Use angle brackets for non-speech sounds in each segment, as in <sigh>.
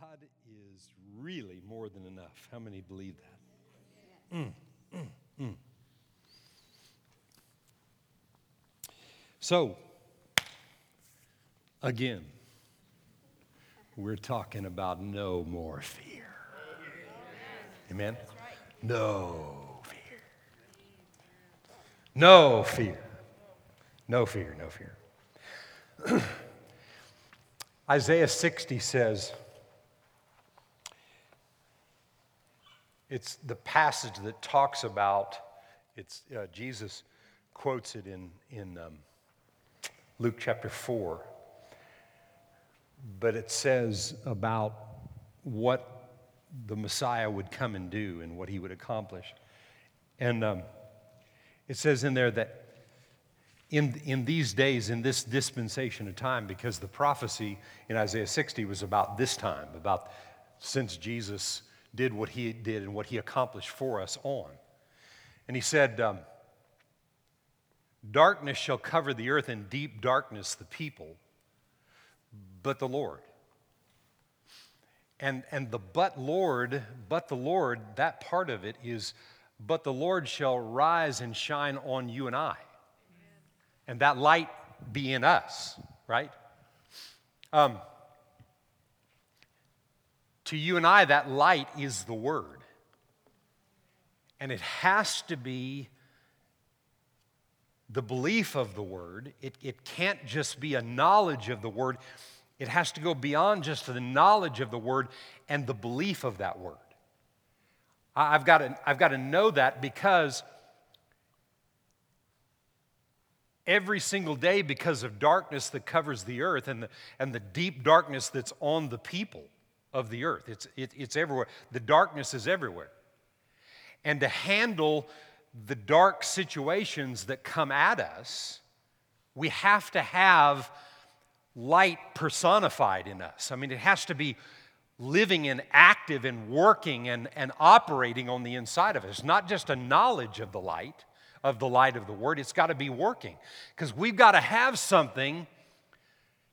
God is really more than enough. How many believe that? Mm, mm, mm. So, again, we're talking about no more fear. Amen? No fear. No fear. No fear, no fear. <clears throat> Isaiah 60 says, it's the passage that talks about, it's, uh, Jesus quotes it in, in um, Luke chapter 4. But it says about what the Messiah would come and do and what he would accomplish. And um, it says in there that in, in these days, in this dispensation of time, because the prophecy in Isaiah 60 was about this time, about since Jesus did what he did and what he accomplished for us on. And he said, um, Darkness shall cover the earth, and deep darkness the people, but the Lord. And, and the but Lord, but the Lord, that part of it is, but the Lord shall rise and shine on you and I. And that light be in us, right? Um, to you and I, that light is the Word. And it has to be the belief of the Word. It, it can't just be a knowledge of the Word, it has to go beyond just the knowledge of the Word and the belief of that Word. I've got to, I've got to know that because every single day, because of darkness that covers the earth and the, and the deep darkness that's on the people of the earth, it's, it, it's everywhere. The darkness is everywhere. And to handle the dark situations that come at us, we have to have light personified in us. I mean, it has to be living and active and working and, and operating on the inside of us, not just a knowledge of the light, of the light of the word, it's got to be working. Because we've got to have something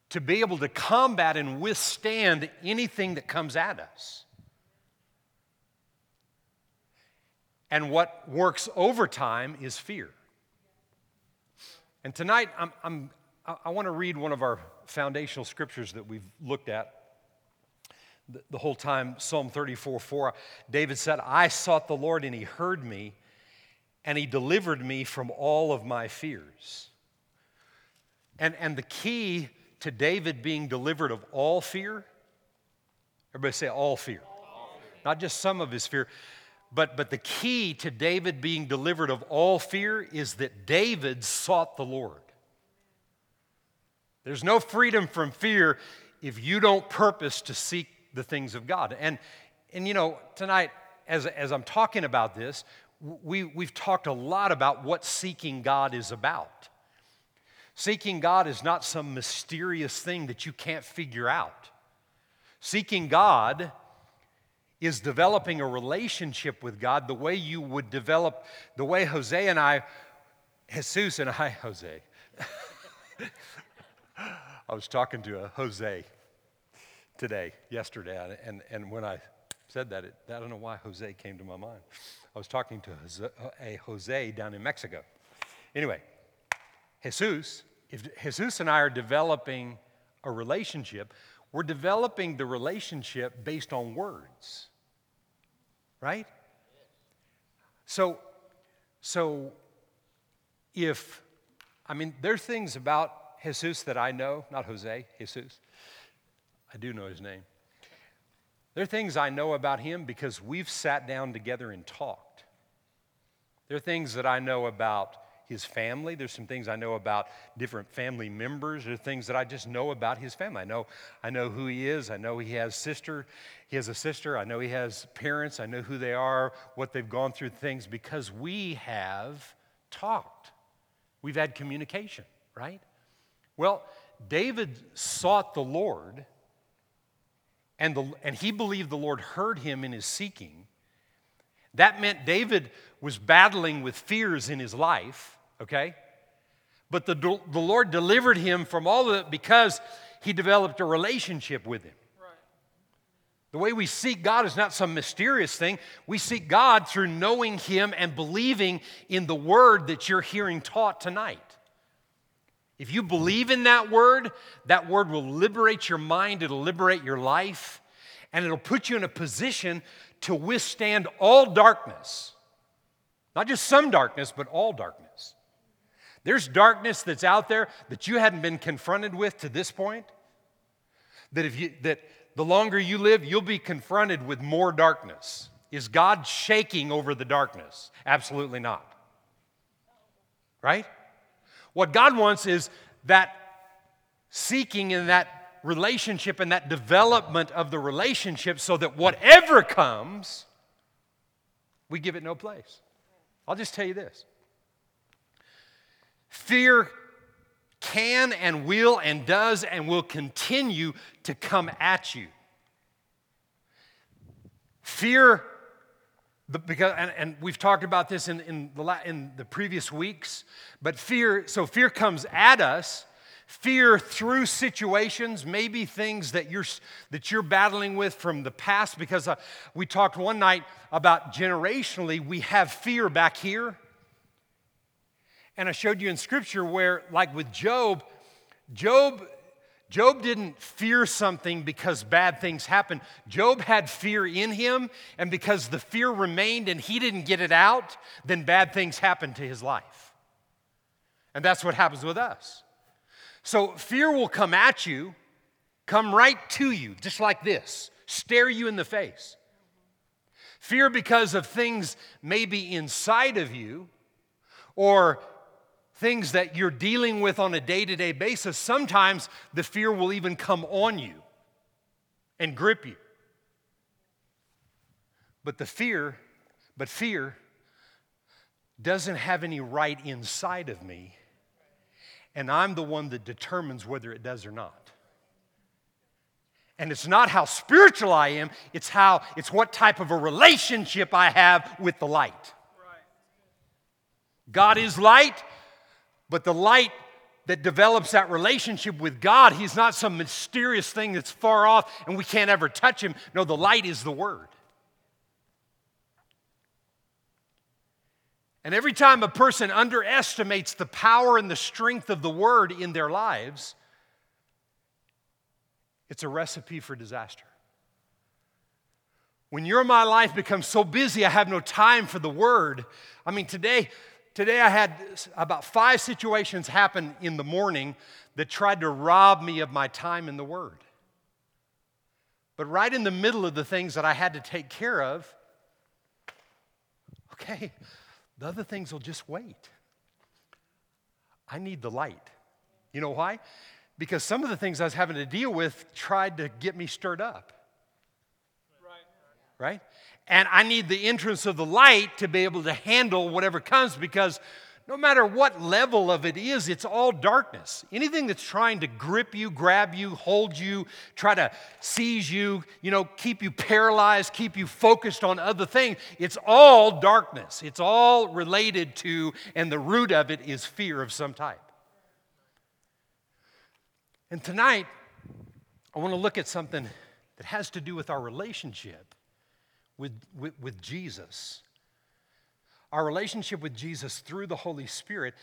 to be able to combat and withstand anything that comes at us. And what works overtime is fear. And tonight, I'm, I'm, i want to read one of our foundational scriptures that we've looked at the, the whole time Psalm 34 4. David said, I sought the Lord and he heard me and he delivered me from all of my fears. And, and the key to David being delivered of all fear, everybody say all fear, not just some of his fear. But, but the key to David being delivered of all fear is that David sought the Lord. There's no freedom from fear if you don't purpose to seek the things of God. And, and you know, tonight, as, as I'm talking about this, we, we've talked a lot about what seeking God is about. Seeking God is not some mysterious thing that you can't figure out. Seeking God is developing a relationship with God the way you would develop, the way Jose and I, Jesus and I, <laughs> Jose. I was talking to a Jose today, yesterday, and, and when I said that, it, I don't know why Jose came to my mind. I was talking to a Jose down in Mexico. Anyway, Jesus, if Jesus and I are developing a relationship, we're developing the relationship based on words. Right? So, so if, I mean, there's things about Jesus that I know, not Jose, Jesus. I do know his name. There are things I know about him because we've sat down together and talked. There are things that I know about his family. There's some things I know about different family members. There are things that I just know about his family. I know, I know who he is. I know he has sister. He has a sister. I know he has parents. I know who they are, what they've gone through things because we have talked. We've had communication, right? Well, David sought the Lord, and, the, and he believed the Lord heard him in his seeking. That meant David was battling with fears in his life okay? But the, the Lord delivered him from all of it because he developed a relationship with him. Right. The way we seek God is not some mysterious thing. We seek God through knowing Him and believing in the word that you're hearing taught tonight. If you believe in that word, that word will liberate your mind, it'll liberate your life, and it'll put you in a position to withstand all darkness. Not just some darkness, but all darkness. There's darkness that's out there that you hadn't been confronted with to this point. That if you that the longer you live, you'll be confronted with more darkness. Is God shaking over the darkness? Absolutely not. Right? What God wants is that seeking in that relationship and that development of the relationship so that whatever comes, we give it no place. I'll just tell you this fear can and will and does and will continue to come at you. Fear, because, and, and we've talked about this in, in, the, in the previous weeks, but fear, so fear comes at us. Fear through situations, maybe things that you're, that you're battling with from the past, because uh, we talked one night about generationally, we have fear back here and I showed you in scripture where, like with Job, Job, Job didn't fear something because bad things happened. Job had fear in him, and because the fear remained and he didn't get it out, then bad things happened to his life. And that's what happens with us. So fear will come at you, come right to you, just like this, stare you in the face. Fear because of things maybe inside of you or things that you're dealing with on a day to day basis, sometimes the fear will even come on you and grip you. But the fear, but fear doesn't have any right inside of me, and I'm the one that determines whether it does or not. And it's not how spiritual I am, it's how it's what type of a relationship I have with the light. God is light, but the light that develops that relationship with God, He's not some mysterious thing that's far off and we can't ever touch Him. No, the light is the Word. And every time a person underestimates the power and the strength of the Word in their lives, it's a recipe for disaster. When your my life becomes so busy, I have no time for the Word. I mean, today, Today I had about five situations happen in the morning that tried to rob me of my time in the Word. But right in the middle of the things that I had to take care of, okay, the other things will just wait. I need the light. You know why? Because some of the things I was having to deal with tried to get me stirred up. Right? Right? And I need the entrance of the light to be able to handle whatever comes because no matter what level of it is, it's all darkness. Anything that's trying to grip you, grab you, hold you, try to seize you, you know, keep you paralyzed, keep you focused on other things, it's all darkness. It's all related to, and the root of it is fear of some type. And tonight, I want to look at something that has to do with our relationship with, with, with Jesus. Our relationship with Jesus through the Holy Spirit.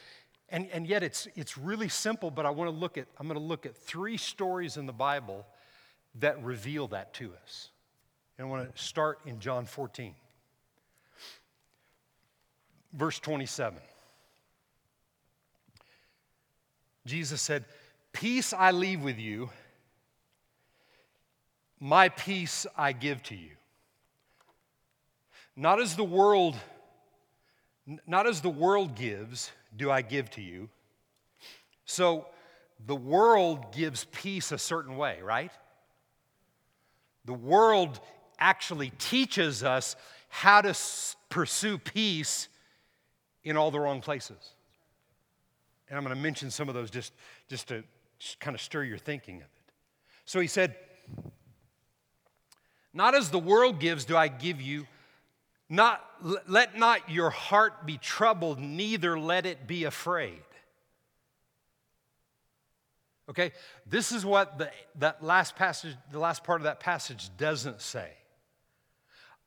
And, and yet it's, it's really simple, but I want to look at, I'm going to look at three stories in the Bible that reveal that to us. And I want to start in John 14, verse 27. Jesus said, Peace I leave with you, my peace I give to you. Not as the world not as the world gives do I give to you. So the world gives peace a certain way, right? The world actually teaches us how to pursue peace in all the wrong places. And I'm going to mention some of those just, just to just kind of stir your thinking of it. So he said, Not as the world gives do I give you. Not, let not your heart be troubled, neither let it be afraid. Okay? This is what the, that last passage, the last part of that passage doesn't say.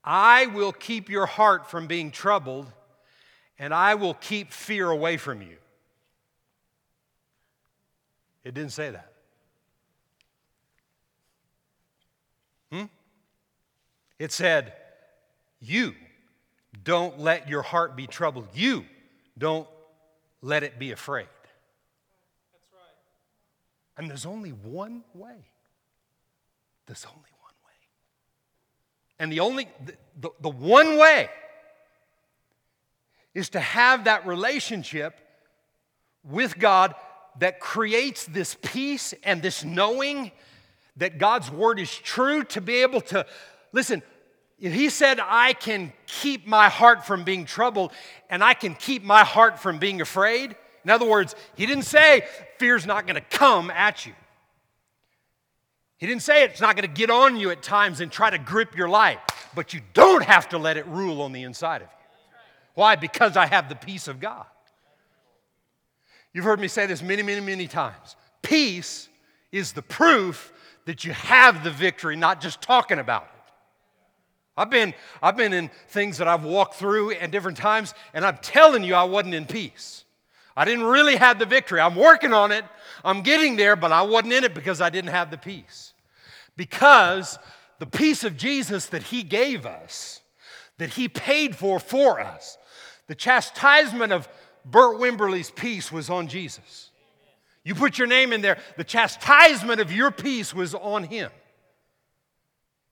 I will keep your heart from being troubled, and I will keep fear away from you. It didn't say that. Hmm? It said, You don't let your heart be troubled. You don't let it be afraid. That's right. And there's only one way. There's only one way. And the only, the, the, the one way is to have that relationship with God that creates this peace and this knowing that God's word is true to be able to, listen, he said, I can keep my heart from being troubled and I can keep my heart from being afraid, in other words, he didn't say fear's not going to come at you. He didn't say it's not going to get on you at times and try to grip your life, but you don't have to let it rule on the inside of you. Why? Because I have the peace of God. You've heard me say this many, many, many times. Peace is the proof that you have the victory, not just talking about it. I've been, I've been in things that I've walked through at different times, and I'm telling you, I wasn't in peace. I didn't really have the victory. I'm working on it, I'm getting there, but I wasn't in it because I didn't have the peace. Because the peace of Jesus that He gave us, that He paid for for us, the chastisement of Bert Wimberly's peace was on Jesus. You put your name in there, the chastisement of your peace was on Him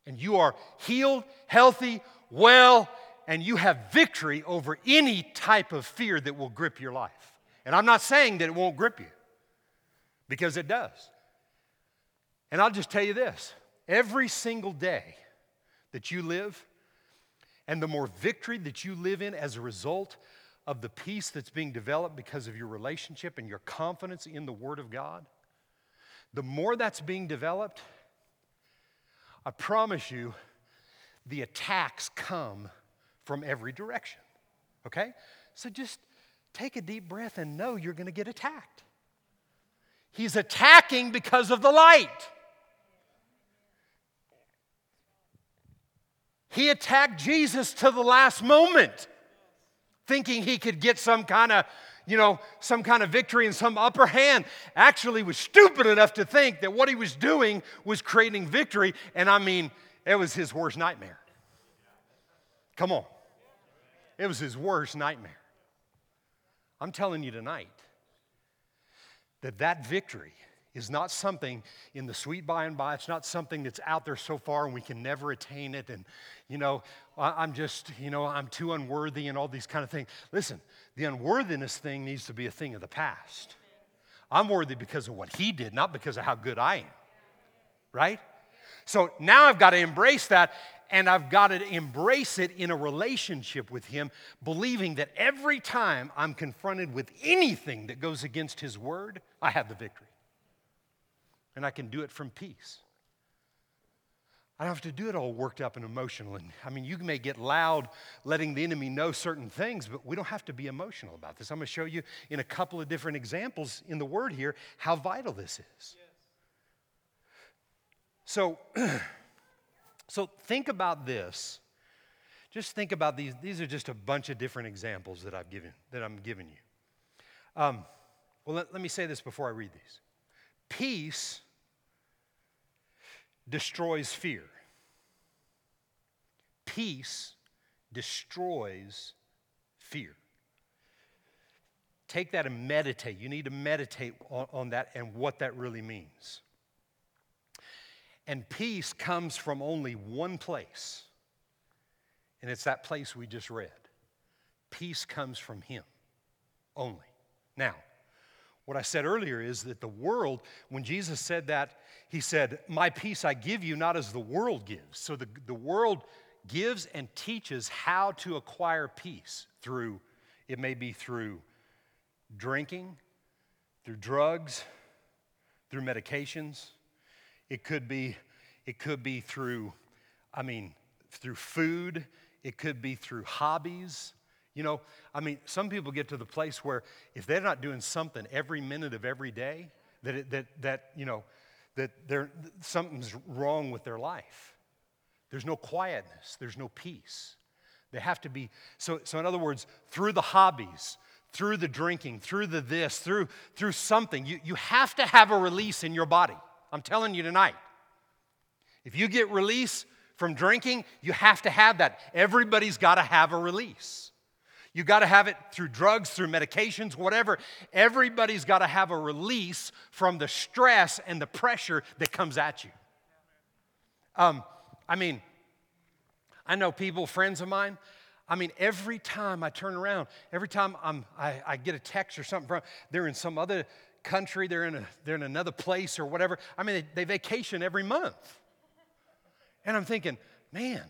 and you are healed, healthy, well, and you have victory over any type of fear that will grip your life. And I'm not saying that it won't grip you, because it does. And I'll just tell you this every single day that you live, and the more victory that you live in as a result of the peace that's being developed because of your relationship and your confidence in the Word of God, the more that's being developed, I promise you, the attacks come from every direction. Okay? So just take a deep breath and know you're going to get attacked. He's attacking because of the light. He attacked Jesus to the last moment, thinking he could get some kind of you know, some kind of victory and some upper hand, actually was stupid enough to think that what he was doing was creating victory. And I mean, it was his worst nightmare. Come on. It was his worst nightmare. I'm telling you tonight that that victory is not something in the sweet by and by. It's not something that's out there so far and we can never attain it. And, you know, I'm just, you know, I'm too unworthy and all these kind of things. Listen, the unworthiness thing needs to be a thing of the past. I'm worthy because of what he did, not because of how good I am. Right? So now I've got to embrace that and I've got to embrace it in a relationship with Him, believing that every time I'm confronted with anything that goes against His word, I have the victory and I can do it from peace. I don't have to do it all worked up and emotional. And I mean, you may get loud letting the enemy know certain things, but we don't have to be emotional about this. I'm going to show you in a couple of different examples in the word here how vital this is. Yes. So, <clears throat> so think about this. Just think about these. These are just a bunch of different examples that I've given that I'm giving you. Um, well, let, let me say this before I read these. Peace destroys fear. Peace destroys fear. Take that and meditate. You need to meditate on, on, that and what that really means. And peace comes from only one place, and it's that place we just read. Peace comes from Him only. Now, what I said earlier is that the world, when Jesus said that, he said, My peace I give you, not as the world gives. So the, the world gives and teaches how to acquire peace through, it may be through drinking, through drugs, through medications. It could be, it could be through, I mean, through food. It could be through hobbies. You know, I mean, some people get to the place where if they're not doing something every minute of every day, that, it, that, that you know, that there, something's wrong with their life. There's no quietness, there's no peace. They have to be, so, so in other words, through the hobbies, through the drinking, through the this, through, through something, you, you have to have a release in your body. I'm telling you tonight. If you get release from drinking, you have to have that. Everybody's got to have a release. You got to have it through drugs, through medications, whatever. Everybody's got to have a release from the stress and the pressure that comes at you. Um, I mean, I know people, friends of mine, I mean, every time I turn around, every time I'm, I, I get a text or something from, they're in some other country, they're in, a, they're in another place or whatever. I mean, they, they vacation every month. And I'm thinking, man,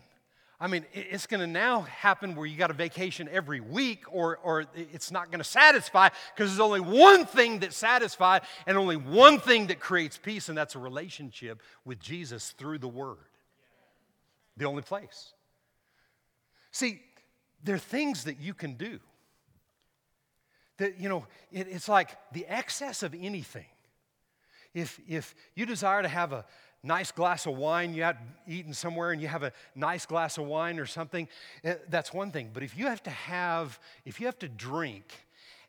I mean, it's going to now happen where you got a vacation every week, or, or it's not going to satisfy because there's only one thing that satisfies and only one thing that creates peace, and that's a relationship with Jesus through the Word. The only place. See, there are things that you can do. That, you know, it, it's like the excess of anything. If, if you desire to have a, nice glass of wine, you had eaten somewhere and you have a nice glass of wine or something, eh, that's one thing. But if you have to have, if you have to drink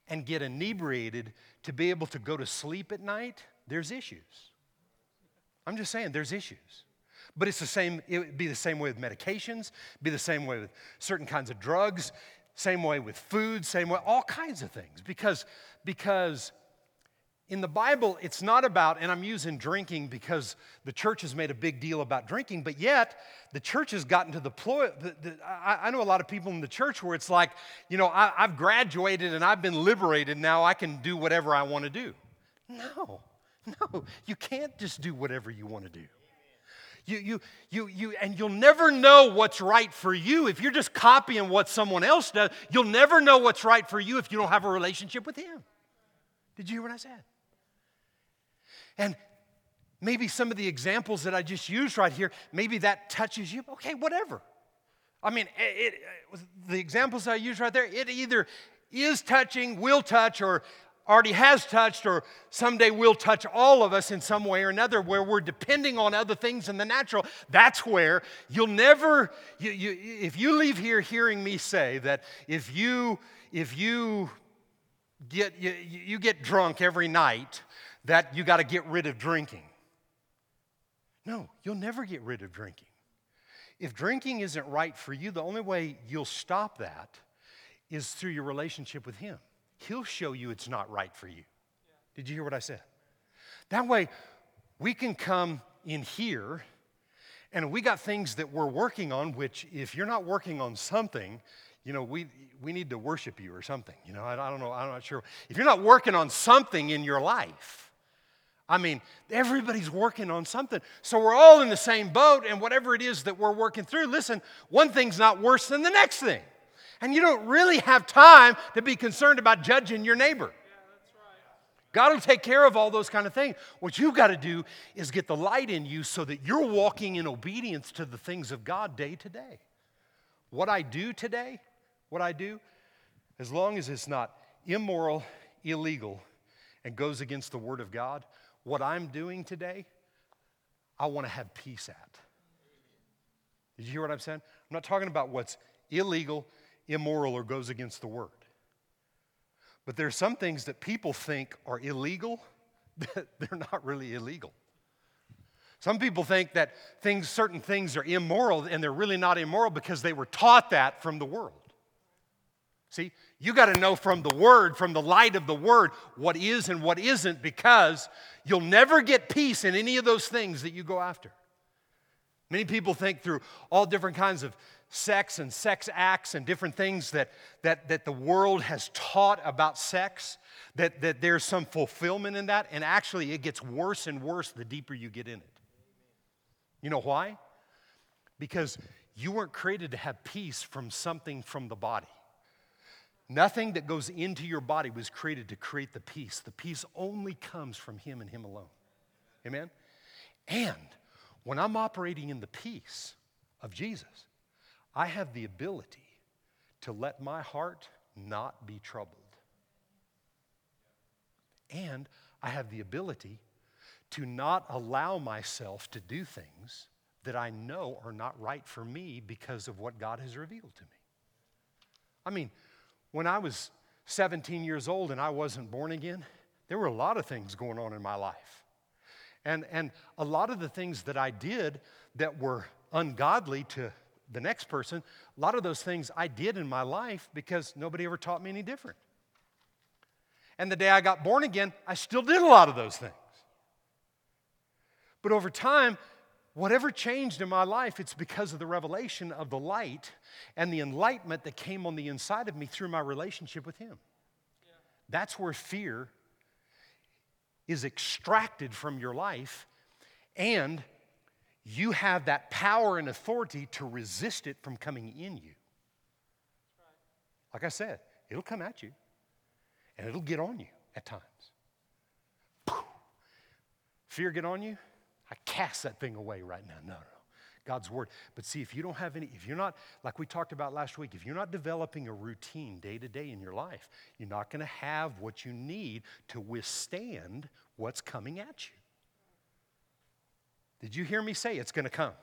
and get inebriated to be able to go to sleep at night, there's issues. I'm just saying, there's issues. But it's the same, it would be the same way with medications, be the same way with certain kinds of drugs, same way with food, same way, all kinds of things. Because, because in the Bible, it's not about, and I'm using drinking because the church has made a big deal about drinking, but yet the church has gotten to the point. I, I know a lot of people in the church where it's like, you know, I, I've graduated and I've been liberated, now I can do whatever I want to do. No, no, you can't just do whatever you want to do. You, you, you, you, and you'll never know what's right for you if you're just copying what someone else does. You'll never know what's right for you if you don't have a relationship with Him. Did you hear what I said? And maybe some of the examples that I just used right here, maybe that touches you. Okay, whatever. I mean, it, it, the examples I used right there, it either is touching, will touch, or already has touched, or someday will touch all of us in some way or another, where we're depending on other things in the natural. That's where you'll never, you, you, if you leave here hearing me say that if you, if you get, you, you get drunk every night, that you got to get rid of drinking. No, you'll never get rid of drinking. If drinking isn't right for you, the only way you'll stop that is through your relationship with Him. He'll show you it's not right for you. Did you hear what I said? That way, we can come in here and we got things that we're working on, which if you're not working on something, you know, we, we need to worship you or something. You know, I, I don't know, I'm not sure. If you're not working on something in your life, I mean, everybody's working on something. So we're all in the same boat, and whatever it is that we're working through, listen, one thing's not worse than the next thing. And you don't really have time to be concerned about judging your neighbor. God will take care of all those kind of things. What you've got to do is get the light in you so that you're walking in obedience to the things of God day to day. What I do today, what I do, as long as it's not immoral, illegal, and goes against the Word of God, what I'm doing today, I want to have peace at. Did you hear what I'm saying? I'm not talking about what's illegal, immoral, or goes against the word. But there are some things that people think are illegal <laughs> that they're not really illegal. Some people think that things, certain things are immoral and they're really not immoral because they were taught that from the world. See, you got to know from the Word, from the light of the Word, what is and what isn't, because you'll never get peace in any of those things that you go after. Many people think through all different kinds of sex and sex acts and different things that, that, that the world has taught about sex, that, that there's some fulfillment in that, and actually it gets worse and worse the deeper you get in it. You know why? Because you weren't created to have peace from something from the body. Nothing that goes into your body was created to create the peace. The peace only comes from Him and Him alone. Amen? And when I'm operating in the peace of Jesus, I have the ability to let my heart not be troubled. And I have the ability to not allow myself to do things that I know are not right for me because of what God has revealed to me. I mean, when I was 17 years old and I wasn't born again, there were a lot of things going on in my life. And, and a lot of the things that I did that were ungodly to the next person, a lot of those things I did in my life because nobody ever taught me any different. And the day I got born again, I still did a lot of those things. But over time, whatever changed in my life, it's because of the revelation of the light and the enlightenment that came on the inside of me through my relationship with Him. Yeah. That's where fear is extracted from your life, and you have that power and authority to resist it from coming in you. Like I said, it'll come at you and it'll get on you at times. Fear get on you? I cast that thing away right now. No, no. God's word. But see, if you don't have any, if you're not, like we talked about last week, if you're not developing a routine day to day in your life, you're not going to have what you need to withstand what's coming at you. Did you hear me say it's going to come?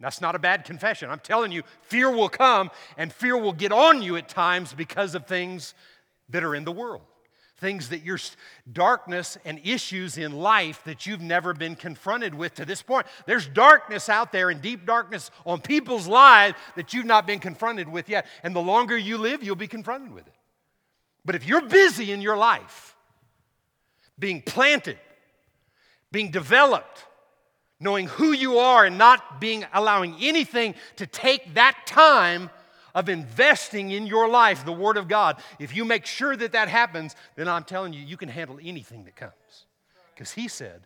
That's not a bad confession. I'm telling you, fear will come and fear will get on you at times because of things that are in the world things that your darkness and issues in life that you've never been confronted with to this point. There's darkness out there and deep darkness on people's lives that you've not been confronted with yet. And the longer you live, you'll be confronted with it. But if you're busy in your life, being planted, being developed, knowing who you are and not being allowing anything to take that time of investing in your life the Word of God, if you make sure that that happens, then I'm telling you, you can handle anything that comes. Because He said,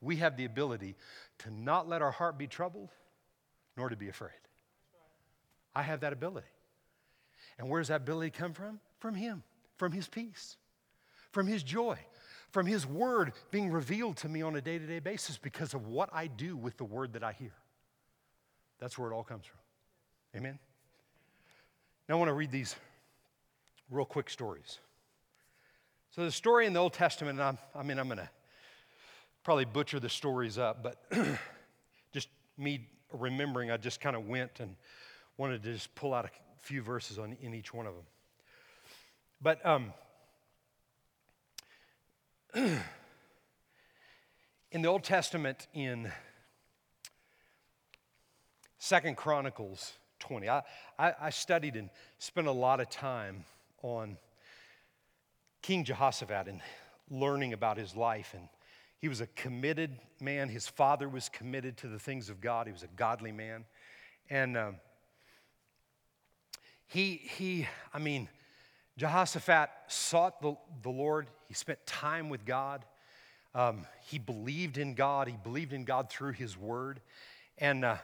we have the ability to not let our heart be troubled, nor to be afraid. I have that ability. And where does that ability come from? From Him, from His peace, from His joy, from His Word being revealed to me on a day to day basis because of what I do with the Word that I hear. That's where it all comes from. Amen? Now, I want to read these real quick stories. So, the story in the Old Testament, I'm, i mean, I'm going to probably butcher the stories up, but <clears throat> just me remembering, I just kind of went and wanted to just pull out a few verses on, in each one of them. But um, <clears throat> in the Old Testament, in Second Chronicles 20. I, I, I studied and spent a lot of time on King Jehoshaphat and learning about his life. And he was a committed man. His father was committed to the things of God. He was a godly man. And um, he, he, I mean, Jehoshaphat sought the, the Lord. He spent time with God. Um, he believed in God. He believed in God through his word. And uh,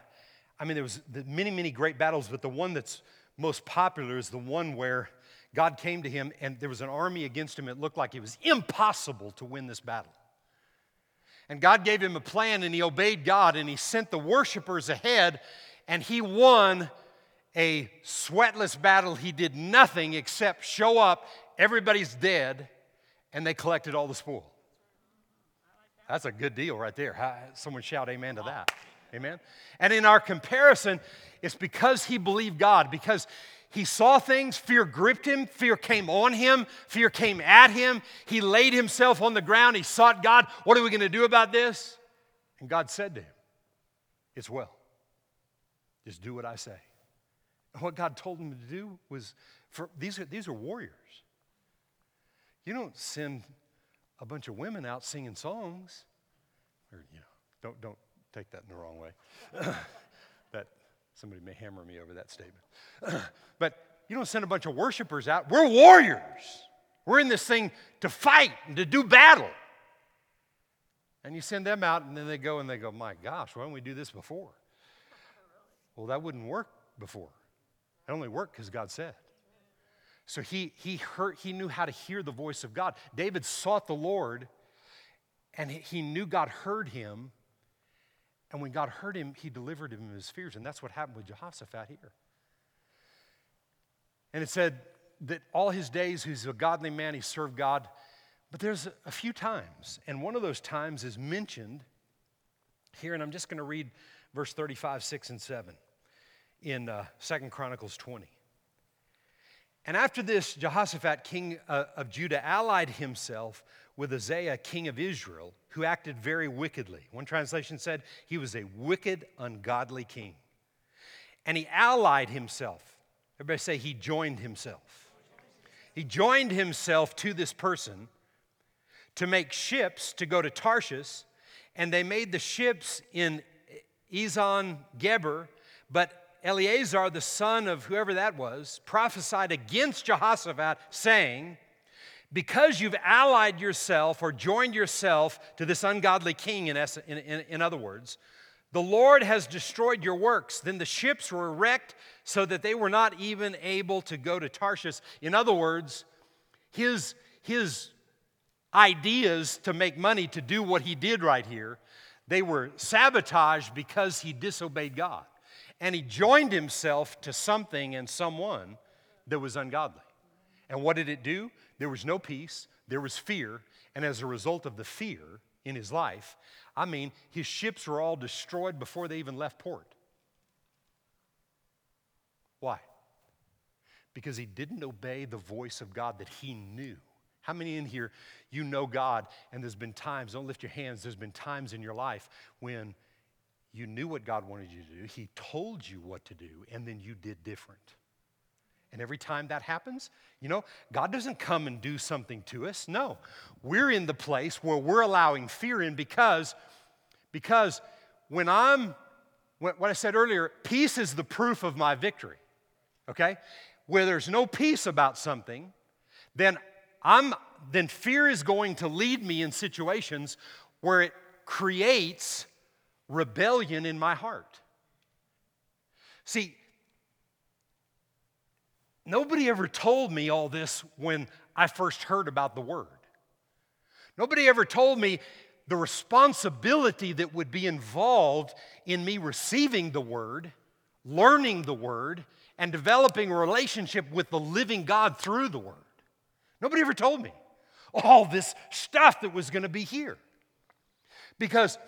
I mean, there was many, many great battles, but the one that's most popular is the one where God came to him and there was an army against him. It looked like it was impossible to win this battle. And God gave him a plan and he obeyed God and he sent the worshipers ahead and he won a sweatless battle. He did nothing except show up, everybody's dead, and they collected all the spoil. That's a good deal right there. Someone shout amen to that. Amen? And in our comparison, it's because he believed God, because he saw things, fear gripped him, fear came on him, fear came at him. He laid himself on the ground, he sought God. What are we going to do about this? And God said to him, It's well. Just do what I say. And what God told him to do was for these are these are warriors. You don't send a bunch of women out singing songs. Or you know, don't don't take that in the wrong way. <laughs> that somebody may hammer me over that statement. <clears throat> but you don't send a bunch of worshipers out. We're warriors. We're in this thing to fight and to do battle. And you send them out, and then they go and they go, My gosh, why didn't we do this before? Well, that wouldn't work before. It only worked because God said. So he, he, heard, he knew how to hear the voice of God. David sought the Lord, and he knew God heard him, and when God heard him, he delivered him of his fears. And that's what happened with Jehoshaphat here. And it said that all his days, he's a godly man, he served God. But there's a few times, and one of those times is mentioned here, and I'm just going to read verse 35, 6, and 7 in uh, 2 Chronicles 20. And after this, Jehoshaphat, king uh, of Judah, allied himself with Ahaziah, king of Israel, who acted very wickedly. One translation said he was a wicked, ungodly king. And he allied himself. Everybody say he joined himself. He joined himself to this person to make ships to go to Tarshish, and they made the ships in Ezion Geber, but Eleazar, the son of whoever that was, prophesied against Jehoshaphat, saying, Because you've allied yourself or joined yourself to this ungodly king, in, in, in, in other words, the Lord has destroyed your works. Then the ships were wrecked so that they were not even able to go to Tarshish. In other words, his, his ideas to make money to do what he did right here, they were sabotaged because he disobeyed God. And he joined himself to something and someone that was ungodly. And what did it do? There was no peace, there was fear, and as a result of the fear in his life, I mean, his ships were all destroyed before they even left port. Why? Because he didn't obey the voice of God that he knew. How many in here, you know God, and there's been times, don't lift your hands, there's been times in your life when you knew what God wanted you to do, He told you what to do, and then you did different. And every time that happens, you know, God doesn't come and do something to us. No. We're in the place where we're allowing fear in because, because when I'm, what I said earlier, peace is the proof of my victory. Okay? Where there's no peace about something, then I'm, then fear is going to lead me in situations where it creates rebellion in my heart. See, nobody ever told me all this when I first heard about the word. Nobody ever told me the responsibility that would be involved in me receiving the word, learning the word, and developing a relationship with the living God through the word. Nobody ever told me all this stuff that was going to be here. Because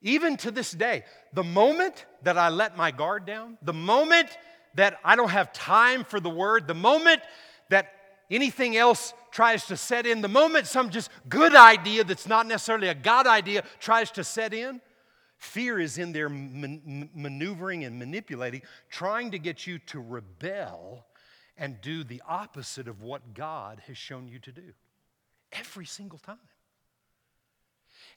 even to this day, the moment that I let my guard down, the moment that I don't have time for the word, the moment that anything else tries to set in, the moment some just good idea that's not necessarily a God idea tries to set in, fear is in there man- maneuvering and manipulating, trying to get you to rebel and do the opposite of what God has shown you to do every single time.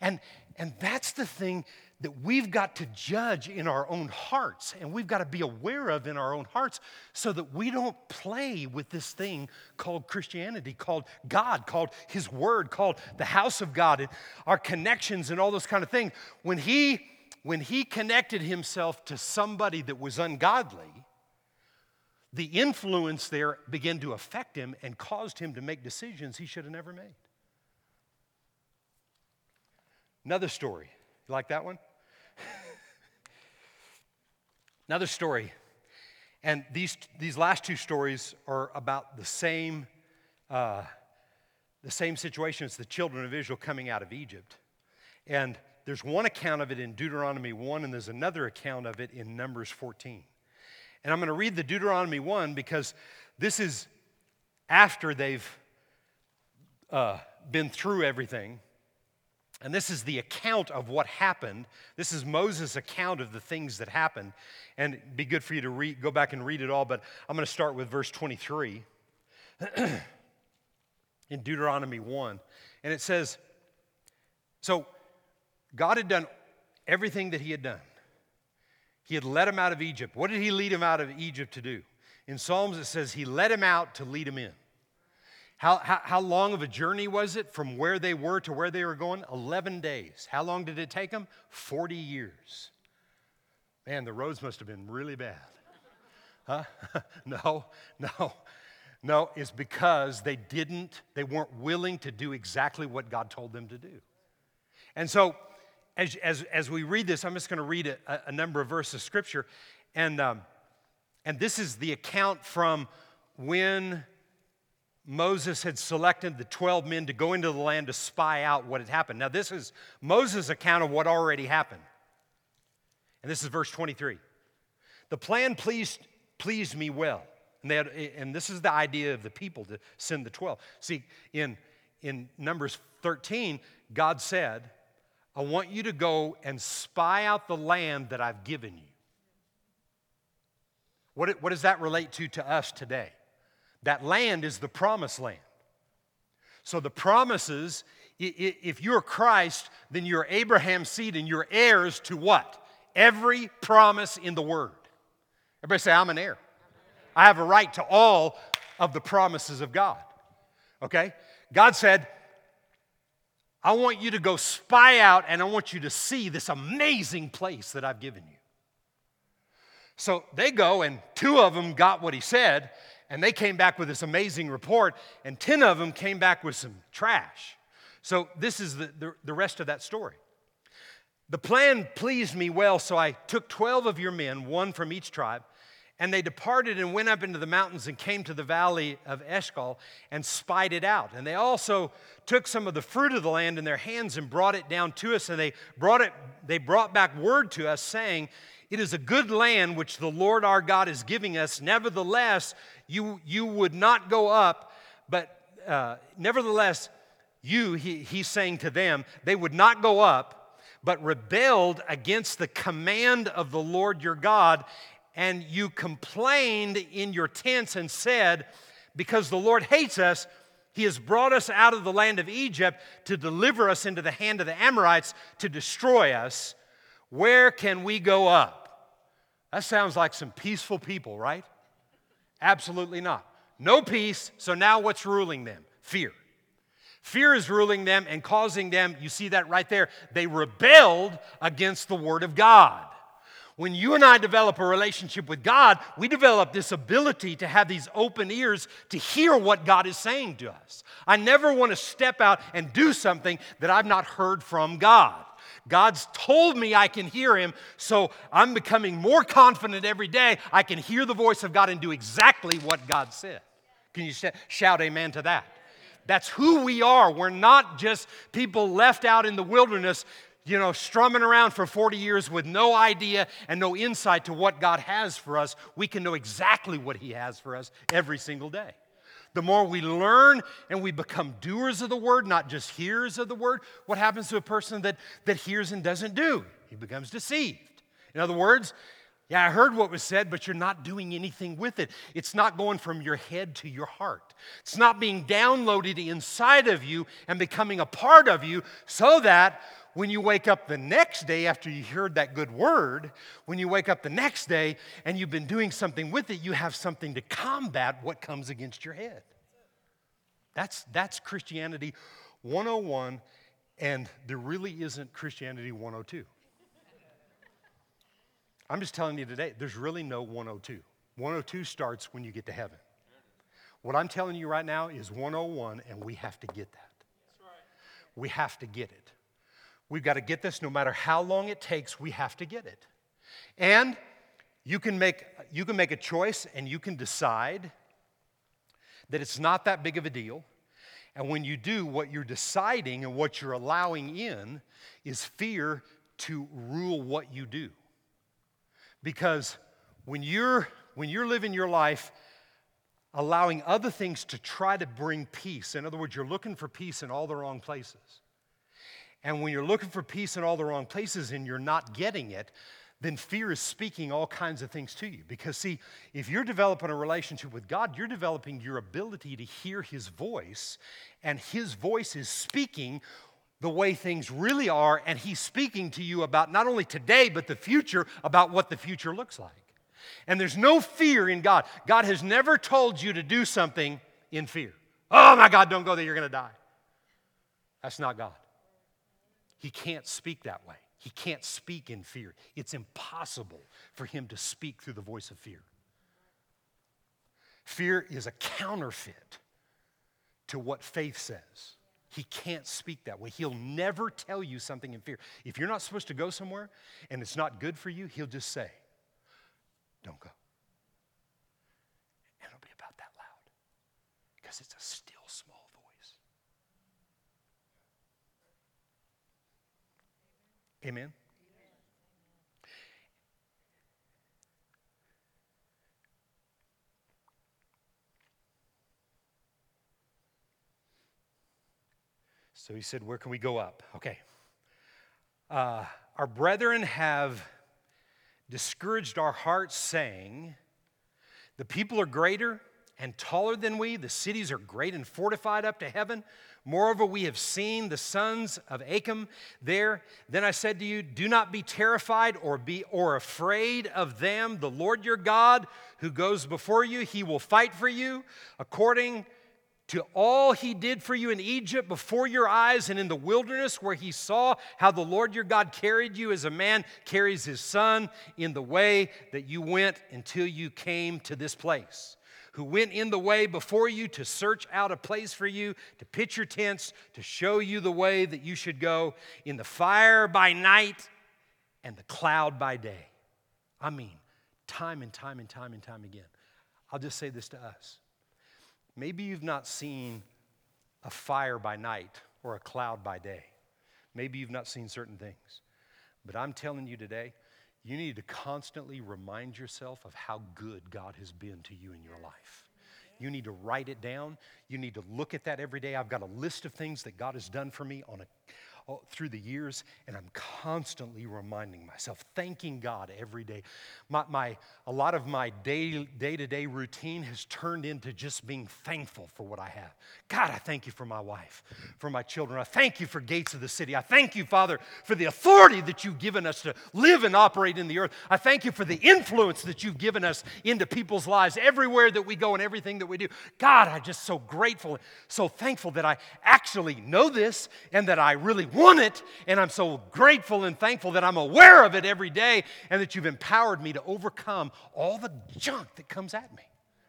And, and that's the thing that we've got to judge in our own hearts and we've got to be aware of in our own hearts so that we don't play with this thing called Christianity, called God, called His Word, called the house of God, and our connections and all those kind of things. When He, when he connected Himself to somebody that was ungodly, the influence there began to affect him and caused him to make decisions he should have never made. Another story. You like that one? <laughs> Another story. And these, these last two stories are about the same, uh, the same situation as the children of Israel coming out of Egypt. And there's one account of it in Deuteronomy 1, and there's another account of it in Numbers 14. And I'm going to read the Deuteronomy 1 because this is after they've uh, been through everything. And this is the account of what happened. This is Moses' account of the things that happened. And it'd be good for you to read, go back and read it all, but I'm going to start with verse 23 <clears throat> in Deuteronomy 1. And it says, So God had done everything that he had done. He had led him out of Egypt. What did he lead him out of Egypt to do? In Psalms, it says he led him out to lead him in. How, how, how, long of a journey was it from where they were to where they were going? 11 days. How long did it take them? 40 years. Man, the roads must have been really bad. Huh? <laughs> no, no, no. It's because they didn't, they weren't willing to do exactly what God told them to do. And so, as, as, as we read this, I'm just going to read a, a, number of verses of scripture. And, um, and this is the account from when Moses had selected the 12 men to go into the land to spy out what had happened. Now, this is Moses' account of what already happened. And this is verse 23. The plan pleased, pleased me well. And, had, and this is the idea of the people to send the 12. See, in, in Numbers 13, God said, I want you to go and spy out the land that I've given you. What, what does that relate to to us today? That land is the promised land. So the promises, if you're Christ, then you're Abraham's seed and you're heirs to what? Every promise in the Word. Everybody say, I'm an heir. I have a right to all of the promises of God. Okay? God said, I want you to go spy out and I want you to see this amazing place that I've given you. So they go, and two of them got what he said, and they came back with this amazing report, and 10 of them came back with some trash. So this is the, the, the rest of that story. The plan pleased me well, so I took 12 of your men, one from each tribe, and they departed and went up into the mountains and came to the valley of Eshcol and spied it out. And they also took some of the fruit of the land in their hands and brought it down to us. And they brought it, they brought back word to us, saying, It is a good land which the Lord our God is giving us. Nevertheless, you, you would not go up, but uh, nevertheless, you, he, he's saying to them, they would not go up, but rebelled against the command of the Lord your God and you complained in your tents and said, Because the Lord hates us, he has brought us out of the land of Egypt to deliver us into the hand of the Amorites to destroy us. Where can we go up? That sounds like some peaceful people, right? Absolutely not. No peace, so now what's ruling them? Fear. Fear is ruling them and causing them, you see that right there, they rebelled against the Word of God. When you and I develop a relationship with God, we develop this ability to have these open ears to hear what God is saying to us. I never want to step out and do something that I've not heard from God. God's told me I can hear Him, so I'm becoming more confident every day. I can hear the voice of God and do exactly what God said. Can you shout amen to that? That's who we are. We're not just people left out in the wilderness you know, strumming around for 40 years with no idea and no insight to what God has for us, we can know exactly what He has for us every single day. The more we learn and we become doers of the word, not just hearers of the word, what happens to a person that, that hears and doesn't do? He becomes deceived. In other words, yeah, I heard what was said, but you're not doing anything with it. It's not going from your head to your heart. It's not being downloaded inside of you and becoming a part of you so that when you wake up the next day after you heard that good word, when you wake up the next day and you've been doing something with it, you have something to combat what comes against your head. That's, that's Christianity 101, and there really isn't Christianity 102. I'm just telling you today, there's really no 102. 102 starts when you get to heaven. What I'm telling you right now is 101, and we have to get that. We have to get it. We've got to get this no matter how long it takes, we have to get it. And you can make, you can make a choice and you can decide that it's not that big of a deal. And when you do, what you're deciding and what you're allowing in is fear to rule what you do. Because when you're, when you're living your life allowing other things to try to bring peace, in other words, you're looking for peace in all the wrong places and when you're looking for peace in all the wrong places and you're not getting it, then fear is speaking all kinds of things to you. Because, see, if you're developing a relationship with God, you're developing your ability to hear His voice, and His voice is speaking the way things really are, and He's speaking to you about not only today, but the future, about what the future looks like. And there's no fear in God. God has never told you to do something in fear. Oh my God, don't go there, you're going to die. That's not God. He can't speak that way. He can't speak in fear. It's impossible for him to speak through the voice of fear. Fear is a counterfeit to what faith says. He can't speak that way. He'll never tell you something in fear. If you're not supposed to go somewhere and it's not good for you, he'll just say, Don't go. And it'll be about that loud because it's a still small voice. Amen. So he said, Where can we go up? Okay. Uh, our brethren have discouraged our hearts, saying, The people are greater and taller than we. The cities are great and fortified up to heaven. Moreover, we have seen the sons of Anakim there. Then I said to you, Do not be terrified or be or afraid of them. The Lord your God, who goes before you, he will fight for you according to all he did for you in Egypt before your eyes and in the wilderness, where he saw how the Lord your God carried you as a man carries his son in the way that you went until you came to this place. Who went in the way before you to search out a place for you, to pitch your tents, to show you the way that you should go, in the fire by night and the cloud by day. I mean, time and time and time and time again. I'll just say this to us Maybe you've not seen a fire by night or a cloud by day. Maybe you've not seen certain things. But I'm telling you today, you need to constantly remind yourself of how good God has been to you in your life. You need to write it down. You need to look at that every day. I've got a list of things that God has done for me on a through the years, and I'm constantly reminding myself, thanking God every day. My, my, a lot of my day to day routine has turned into just being thankful for what I have. God, I thank you for my wife, for my children. I thank you for gates of the city. I thank you, Father, for the authority that you've given us to live and operate in the earth. I thank you for the influence that you've given us into people's lives everywhere that we go and everything that we do. God, I'm just so grateful, so thankful that I actually know this and that I really want it, and I'm so grateful and thankful that I'm aware of it every day and that you've empowered me to overcome all the junk that comes at me.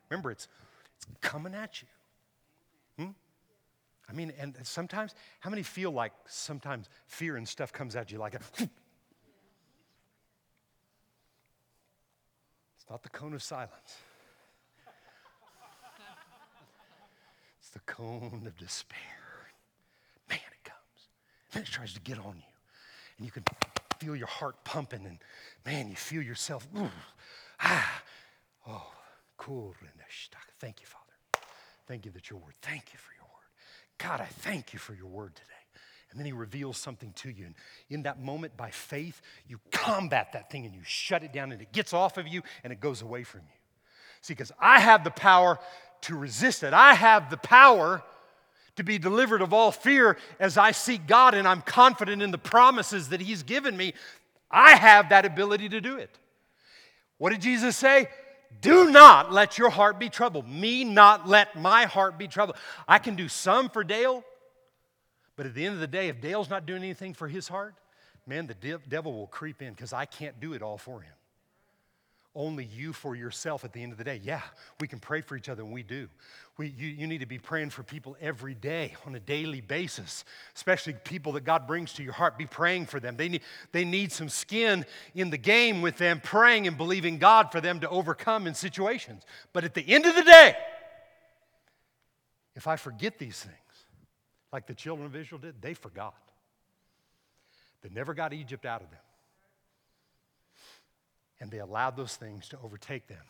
Remember, it's, it's coming at you. Hmm? I mean, and sometimes, how many feel like sometimes fear and stuff comes at you like a. <laughs> it's not the cone of silence. <laughs> It's the cone of despair. It tries to get on you. And you can feel your heart pumping, and man, you feel yourself, ah, oh, cool. Thank you, Father. Thank you that your word. Thank you for your word. God, I thank you for your word today. And then he reveals something to you. And in that moment, by faith, you combat that thing and you shut it down, and it gets off of you and it goes away from you. See, because I have the power to resist it, I have the power to be delivered of all fear as I seek God and I'm confident in the promises that He's given me, I have that ability to do it. What did Jesus say? Do not let your heart be troubled. Me not let my heart be troubled. I can do some for Dale, but at the end of the day, if Dale's not doing anything for his heart, man, the devil will creep in because I can't do it all for him only you for yourself at the end of the day. Yeah, we can pray for each other, and we do. We, you, you need to be praying for people every day on a daily basis, especially people that God brings to your heart. Be praying for them. They need, they need some skin in the game with them, praying and believing God for them to overcome in situations. But at the end of the day, if I forget these things, like the children of Israel did, they forgot. They never got Egypt out of them and they allowed those things to overtake them.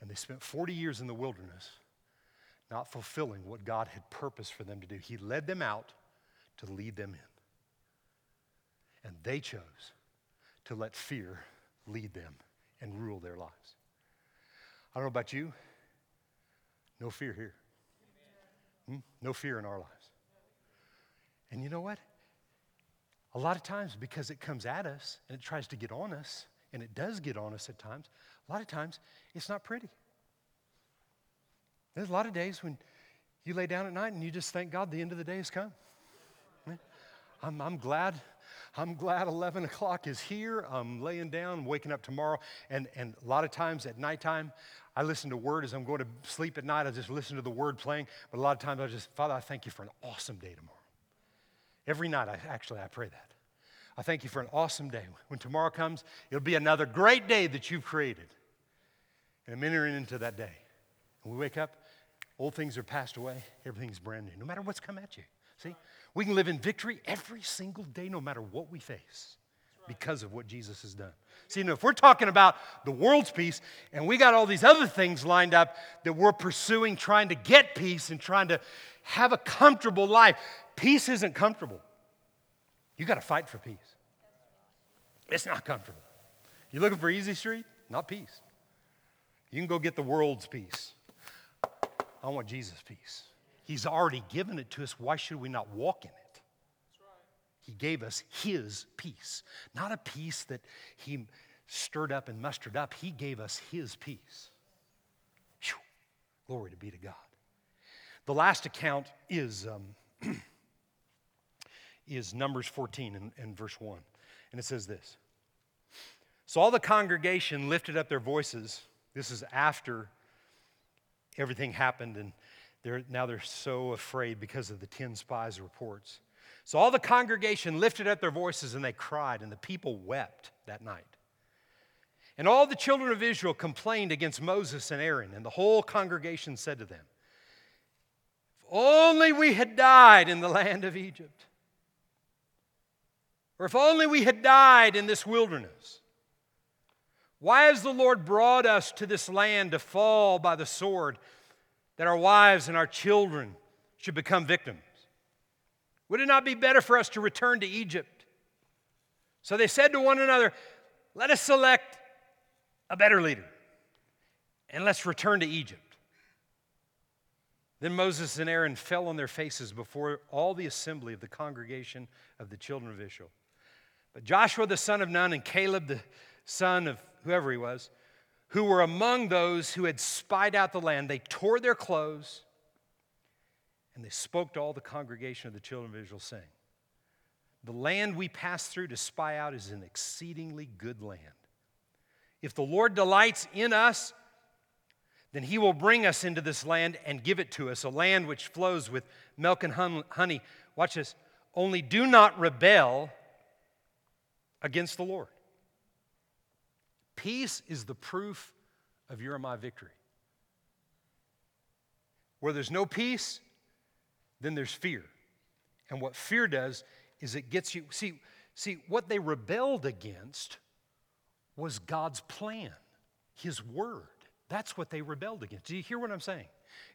And they spent 40 years in the wilderness not fulfilling what God had purposed for them to do. He led them out to lead them in. And they chose to let fear lead them and rule their lives. I don't know about you, no fear here. Hmm? No fear in our lives. And you know what? A lot of times, because it comes at us and it tries to get on us, and it does get on us at times, a lot of times it's not pretty. There's a lot of days when you lay down at night and you just thank God the end of the day has come. I'm, I'm glad. I'm glad 11 o'clock is here. I'm laying down, waking up tomorrow. And, and a lot of times at nighttime, I listen to word as I'm going to sleep at night. I just listen to the word playing. But a lot of times I just, Father, I thank you for an awesome day tomorrow. Every night, I actually, I pray that. I thank you for an awesome day. When tomorrow comes, it'll be another great day that you've created. And I'm entering into that day. And we wake up, Old things are passed away, everything's brand new, no matter what's come at you. See? We can live in victory every single day, no matter what we face, because of what Jesus has done. See, now, if we're talking about the world's peace and we got all these other things lined up that we're pursuing, trying to get peace and trying to have a comfortable life, peace isn't comfortable. You got to fight for peace. It's not comfortable. You looking for easy street? Not peace. You can go get the world's peace. I want Jesus' peace. He's already given it to us. Why should we not walk in it? He gave us His peace, not a peace that He stirred up and mustered up. He gave us His peace. Whew. Glory to be to God. The last account is, um, <clears throat> is Numbers 14 and, and verse 1. And it says this So all the congregation lifted up their voices. This is after everything happened, and they're, now they're so afraid because of the 10 spies' reports. So all the congregation lifted up their voices and they cried, and the people wept that night. And all the children of Israel complained against Moses and Aaron, and the whole congregation said to them, If only we had died in the land of Egypt, or if only we had died in this wilderness. Why has the Lord brought us to this land to fall by the sword, that our wives and our children should become victims? Would it not be better for us to return to Egypt? So they said to one another, Let us select a better leader and let's return to Egypt. Then Moses and Aaron fell on their faces before all the assembly of the congregation of the children of Israel. But Joshua the son of Nun and Caleb the son of whoever he was, who were among those who had spied out the land, they tore their clothes and they spoke to all the congregation of the children of Israel, saying, The land we passed through to spy out is an exceedingly good land. If the Lord delights in us, then he will bring us into this land and give it to us, a land which flows with milk and honey. Watch this. Only do not rebel against the Lord. Peace is the proof of your and my victory. Where there's no peace, then there's fear. And what fear does is it gets you, see, see, what they rebelled against was God's plan, His word. That's what they rebelled against. Do you hear what I'm saying?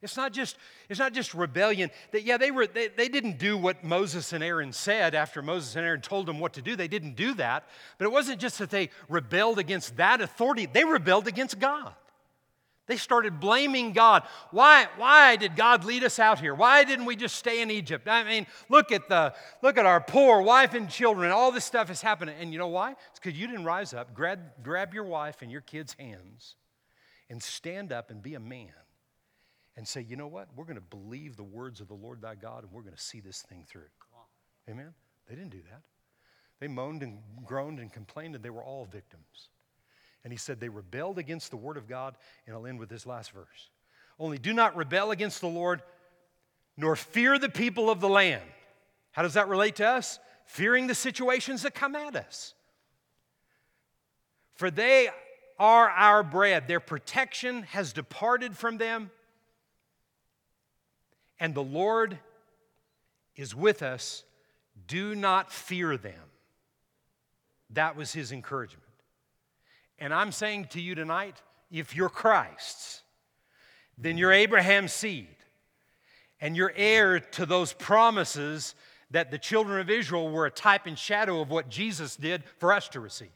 It's not just, it's not just rebellion. That, yeah, they, were, they, they didn't do what Moses and Aaron said after Moses and Aaron told them what to do. They didn't do that. But it wasn't just that they rebelled against that authority, they rebelled against God. They started blaming God. Why, why did God lead us out here? Why didn't we just stay in Egypt? I mean, look at the look at our poor wife and children. All this stuff is happening. And you know why? It's because you didn't rise up, grab, grab your wife and your kids' hands, and stand up and be a man and say, you know what? We're going to believe the words of the Lord thy God and we're going to see this thing through. Amen? They didn't do that. They moaned and groaned and complained, and they were all victims. And he said they rebelled against the word of God, and I'll end with this last verse. Only do not rebel against the Lord, nor fear the people of the land. How does that relate to us? Fearing the situations that come at us. For they are our bread. Their protection has departed from them and the Lord is with us. Do not fear them. That was his encouragement. And I'm saying to you tonight if you're Christ's, then you're Abraham's seed, and you're heir to those promises that the children of Israel were a type and shadow of what Jesus did for us to receive.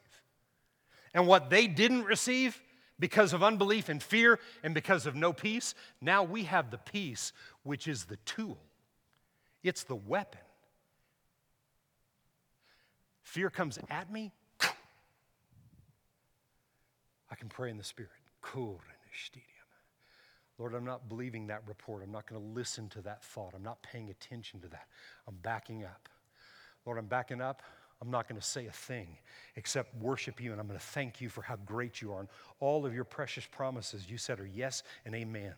And what they didn't receive, because of unbelief and fear and because of no peace, now we have the peace, which is the tool, it's the weapon. Fear comes at me, I can pray in the Spirit. Lord, I'm not believing that report. I'm not going to listen to that thought. I'm not paying attention to that. I'm backing up. Lord, I'm backing up. I'm not going to say a thing except worship you, and I'm going to thank you for how great you are. And all of your precious promises you said are yes and amen.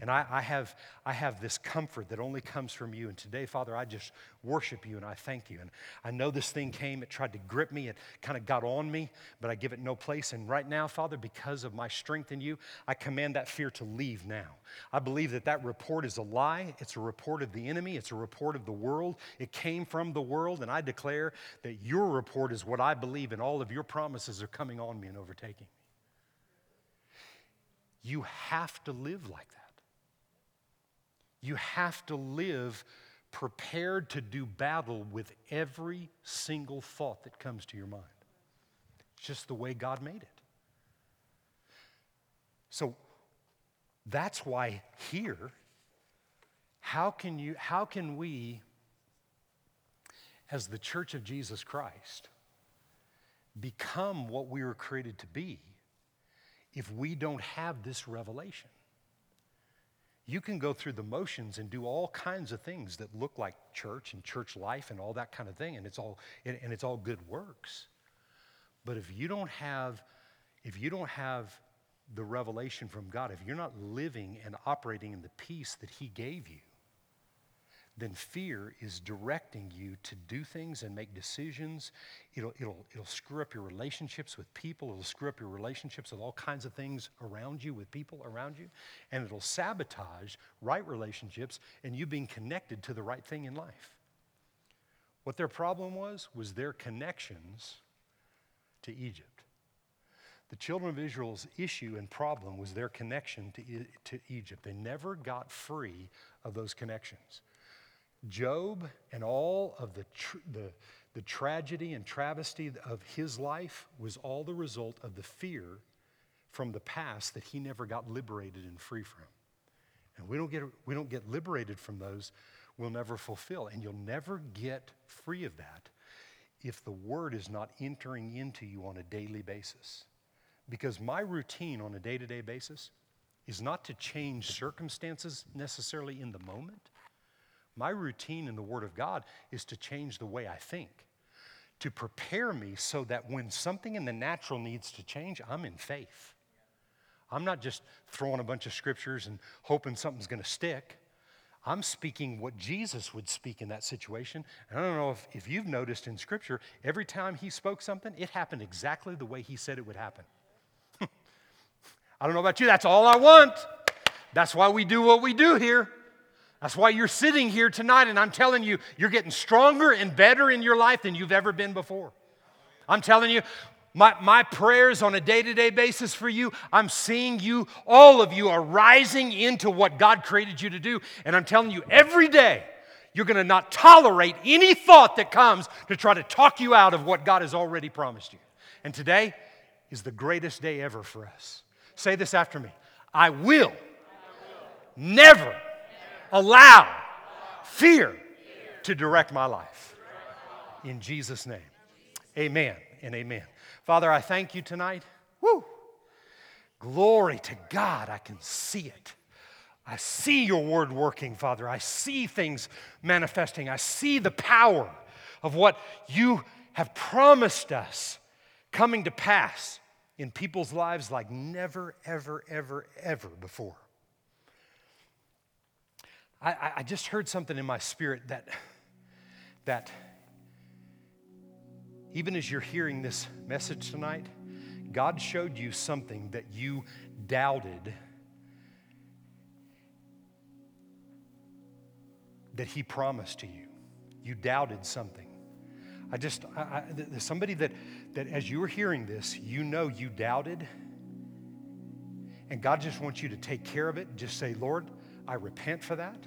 And I, I, have, I have this comfort that only comes from you. And today, Father, I just worship you and I thank you. And I know this thing came, it tried to grip me, it kind of got on me, but I give it no place. And right now, Father, because of my strength in you, I command that fear to leave now. I believe that that report is a lie. It's a report of the enemy, it's a report of the world. It came from the world. And I declare that your report is what I believe, and all of your promises are coming on me and overtaking me. You have to live like that. You have to live prepared to do battle with every single thought that comes to your mind. It's just the way God made it. So that's why here, how can you how can we as the church of Jesus Christ become what we were created to be if we don't have this revelation? You can go through the motions and do all kinds of things that look like church and church life and all that kind of thing and it's all and it's all good works. But if you don't have if you don't have the revelation from god if you're not living and operating in the peace that he gave you then fear is directing you to do things and make decisions. It'll, it'll, it'll screw up your relationships with people. It'll screw up your relationships with all kinds of things around you, with people around you. And it'll sabotage right relationships and you being connected to the right thing in life. What their problem was, was their connections to Egypt. The children of Israel's issue and problem was their connection to, to Egypt. They never got free of those connections. Job and all of the, tr- the, the tragedy and travesty of his life was all the result of the fear from the past that he never got liberated and free from. And we don't get, we don't get liberated from those, we'll never fulfill. And you'll never get free of that if the word is not entering into you on a daily basis. Because my routine on a day to day basis is not to change circumstances necessarily in the moment, my routine in the Word of God is to change the way I think, to prepare me so that when something in the natural needs to change, I'm in faith. I'm not just throwing a bunch of scriptures and hoping something's going to stick. I'm speaking what Jesus would speak in that situation. And I don't know if, if you've noticed in Scripture, every time he spoke something, it happened exactly the way he said it would happen. <laughs> I don't know about you, that's all I want. That's why we do what we do here. That's why you're sitting here tonight, and I'm telling you, you're getting stronger and better in your life than you've ever been before. I'm telling you, my, my prayers on a day to day basis for you, I'm seeing you, all of you are rising into what God created you to do. And I'm telling you, every day, you're going to not tolerate any thought that comes to try to talk you out of what God has already promised you. And today is the greatest day ever for us. Say this after me I will, I will. never allow fear to direct my life. In Jesus' name. Amen and amen. Father, I thank you tonight. Woo! Glory to God. I can see it. I see your word working, Father. I see things manifesting. I see the power of what you have promised us coming to pass in people's lives like never, ever, ever, ever before. I, I just heard something in my spirit that, that even as you're hearing this message tonight, God showed you something that you doubted that He promised to you. You doubted something. I just, I, I, there's somebody that, that as you were hearing this, you know you doubted. And God just wants you to take care of it. Just say, Lord, I repent for that,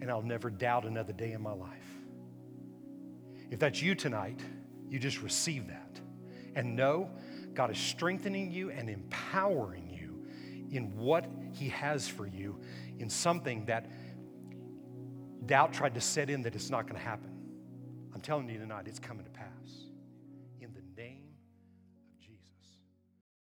and I'll never doubt another day in my life. If that's you tonight, you just receive that. And know God is strengthening you and empowering you in what He has for you in something that doubt tried to set in that it's not going to happen. I'm telling you tonight, it's coming to pass.